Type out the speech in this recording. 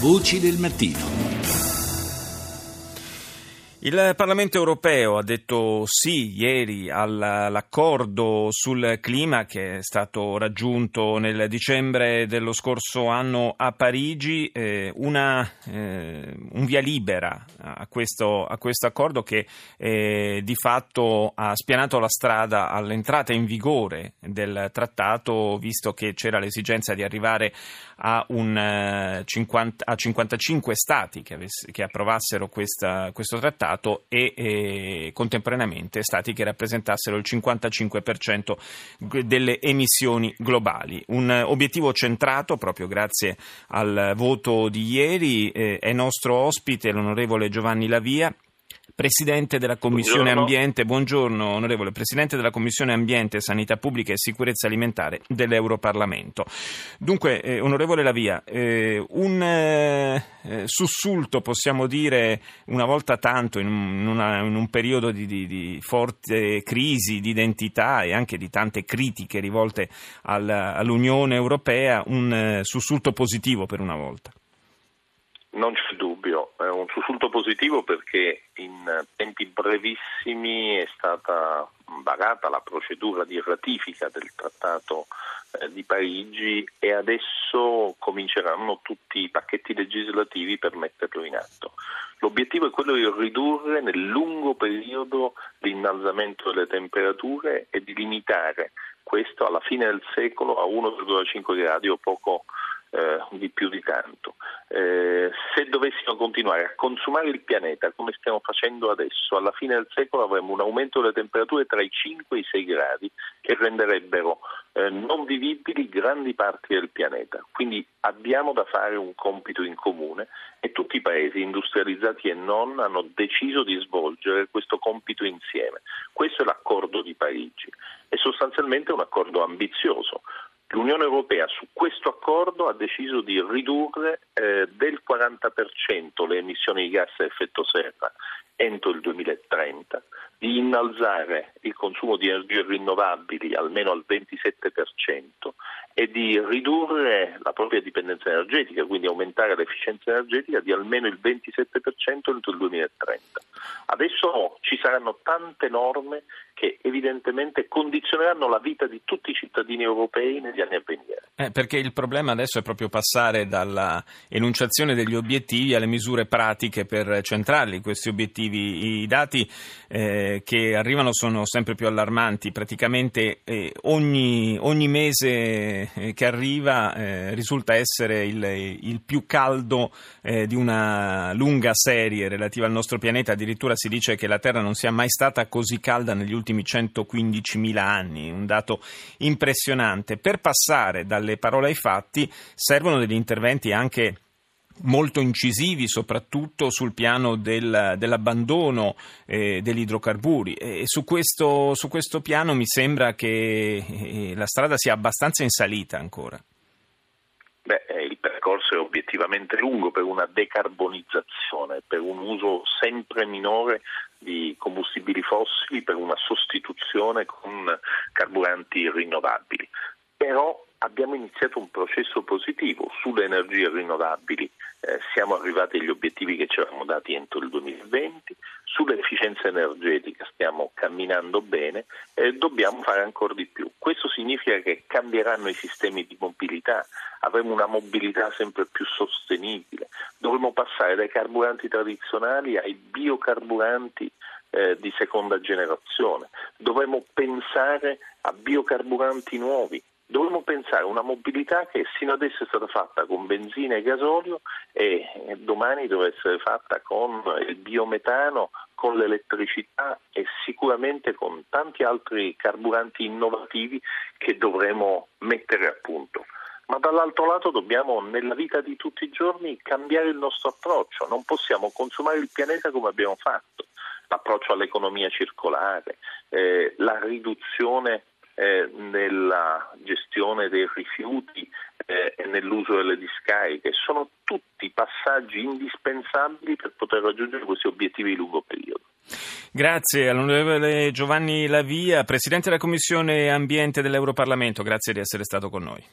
Voci del mattino. Il Parlamento europeo ha detto sì ieri all'accordo sul clima che è stato raggiunto nel dicembre dello scorso anno a Parigi, eh, una, eh, un via libera a questo, a questo accordo che eh, di fatto ha spianato la strada all'entrata in vigore del trattato, visto che c'era l'esigenza di arrivare a, un, 50, eh, a 55 stati che, avesse, che approvassero questa, questo trattato Stato e, e contemporaneamente Stati che rappresentassero il 55% delle emissioni globali. Un obiettivo centrato proprio grazie al voto di ieri eh, è nostro ospite l'onorevole Giovanni Lavia Presidente della Commissione buongiorno. Ambiente, buongiorno onorevole, Presidente della Commissione Ambiente, Sanità Pubblica e Sicurezza Alimentare dell'Europarlamento. Dunque, eh, onorevole Lavia, eh, un eh, sussulto possiamo dire una volta tanto in, una, in un periodo di, di, di, forte crisi di identità e anche di tante critiche rivolte al, all'Unione Europea, un eh, sussulto positivo per una volta. Non c'è dubbio, è un sussulto positivo perché in tempi brevissimi è stata varata la procedura di ratifica del Trattato eh, di Parigi e adesso cominceranno tutti i pacchetti legislativi per metterlo in atto. L'obiettivo è quello di ridurre nel lungo periodo l'innalzamento delle temperature e di limitare questo alla fine del secolo a 1,5 gradi o poco eh, di più di tanto. Eh, se dovessimo continuare a consumare il pianeta come stiamo facendo adesso, alla fine del secolo avremo un aumento delle temperature tra i 5 e i 6 gradi che renderebbero eh, non vivibili grandi parti del pianeta. Quindi abbiamo da fare un compito in comune e tutti i paesi industrializzati e non hanno deciso di svolgere questo compito insieme. Questo è l'accordo di Parigi. È sostanzialmente un accordo ambizioso L'Unione Europea su questo accordo ha deciso di ridurre eh, del 40% le emissioni di gas a effetto serra entro il 2030, di innalzare il consumo di energie rinnovabili almeno al 27% e di ridurre la propria dipendenza energetica, quindi aumentare l'efficienza energetica di almeno il 27% entro il 2030. Adesso ci saranno tante norme che evidentemente condizioneranno la vita di tutti i cittadini europei negli anni a venire. Eh, perché il problema adesso è proprio passare dalla enunciazione degli obiettivi alle misure pratiche per centrarli questi obiettivi. I dati eh, che arrivano sono sempre più allarmanti, praticamente eh, ogni, ogni, mese che arriva eh, risulta essere il, il più caldo eh, di una lunga serie relativa al nostro pianeta, addirittura si dice che la Terra non sia mai stata così calda negli ultimi 115.000 anni, un dato impressionante. Per passare dalle parole ai fatti servono degli interventi anche molto incisivi soprattutto sul piano del, dell'abbandono eh, degli idrocarburi e su questo, su questo, piano mi sembra che eh, la strada sia abbastanza in salita ancora. Beh, eh, il percorso è obiettivamente lungo per una decarbonizzazione, per un uso sempre minore di combustibili fossili, per una sostituzione con carburanti rinnovabili. Però abbiamo iniziato un processo positivo sulle energie rinnovabili, eh, siamo arrivati agli obiettivi che ci eravamo dati entro il 2020, sull'efficienza energetica stiamo camminando bene e dobbiamo fare ancora di più. Questo significa che cambieranno i sistemi di mobilità, avremo una mobilità sempre più sostenibile, dovremo passare dai carburanti tradizionali ai biocarburanti eh, di seconda generazione, dovremo pensare a biocarburanti nuovi dovremmo pensare a una mobilità che sino adesso è stata fatta con benzina e gasolio e domani dovrà essere fatta con il biometano, con l'elettricità e sicuramente con tanti altri carburanti innovativi che dovremo mettere a punto. Ma dall'altro lato dobbiamo nella vita di tutti i giorni cambiare il nostro approccio, non possiamo consumare il pianeta come abbiamo fatto, l'approccio all'economia circolare, eh, la riduzione eh, nella gestione dei rifiuti eh, e nell'uso delle discariche. Sono tutti passaggi indispensabili per poter raggiungere questi obiettivi di lungo periodo. Grazie all'onorevole Giovanni Lavia, Presidente della Commissione Ambiente dell'Europarlamento, grazie di essere stato con noi.